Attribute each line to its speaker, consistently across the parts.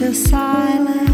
Speaker 1: a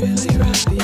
Speaker 2: really right.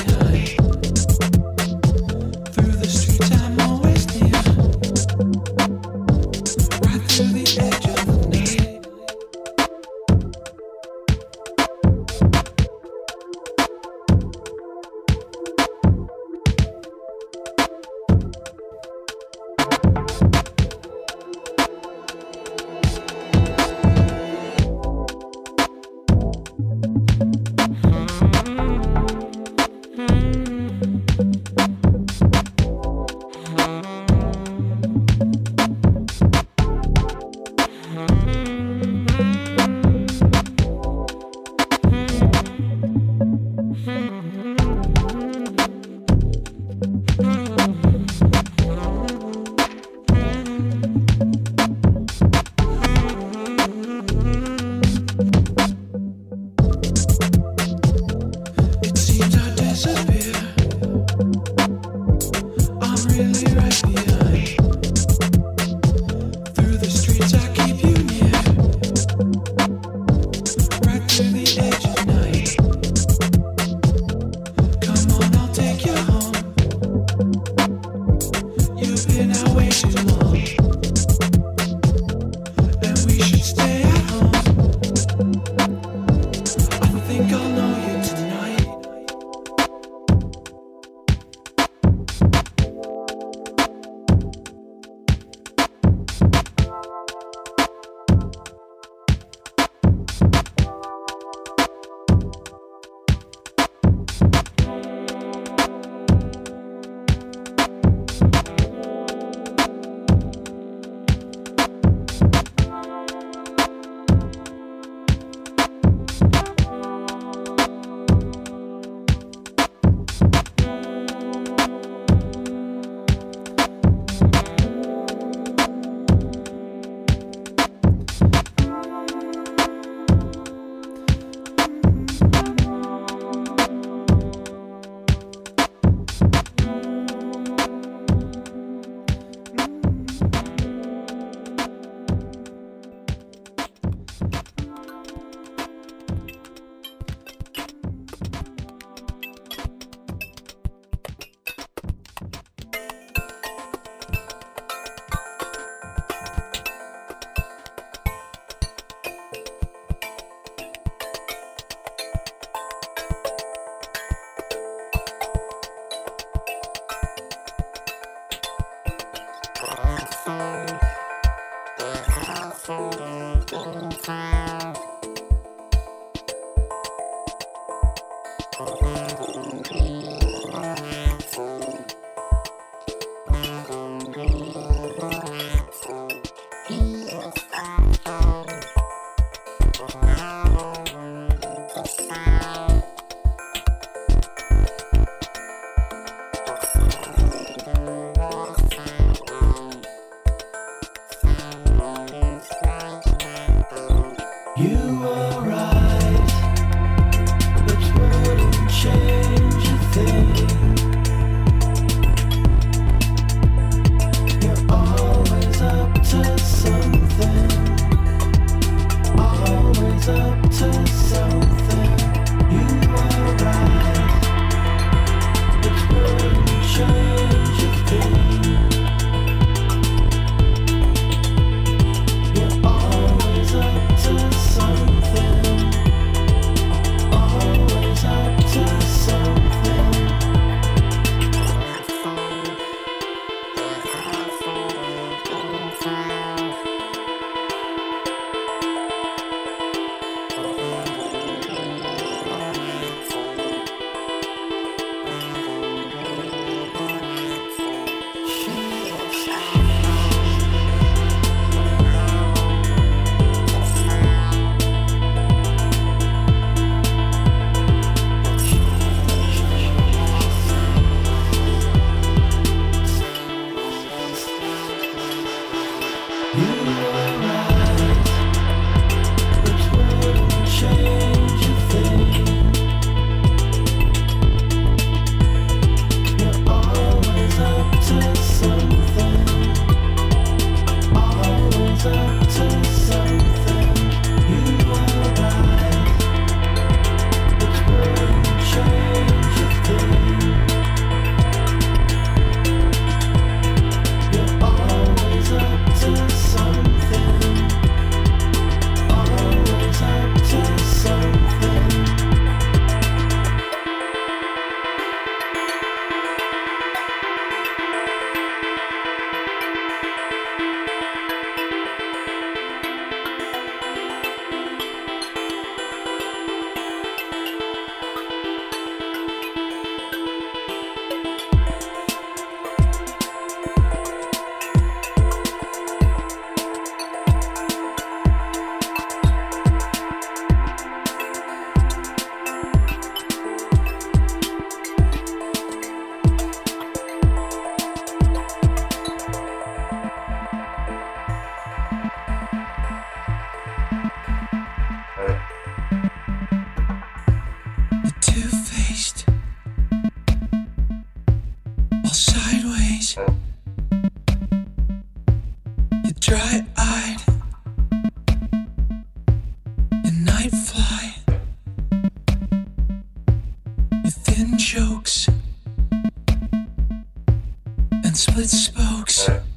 Speaker 2: dance with spokes.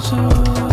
Speaker 2: closer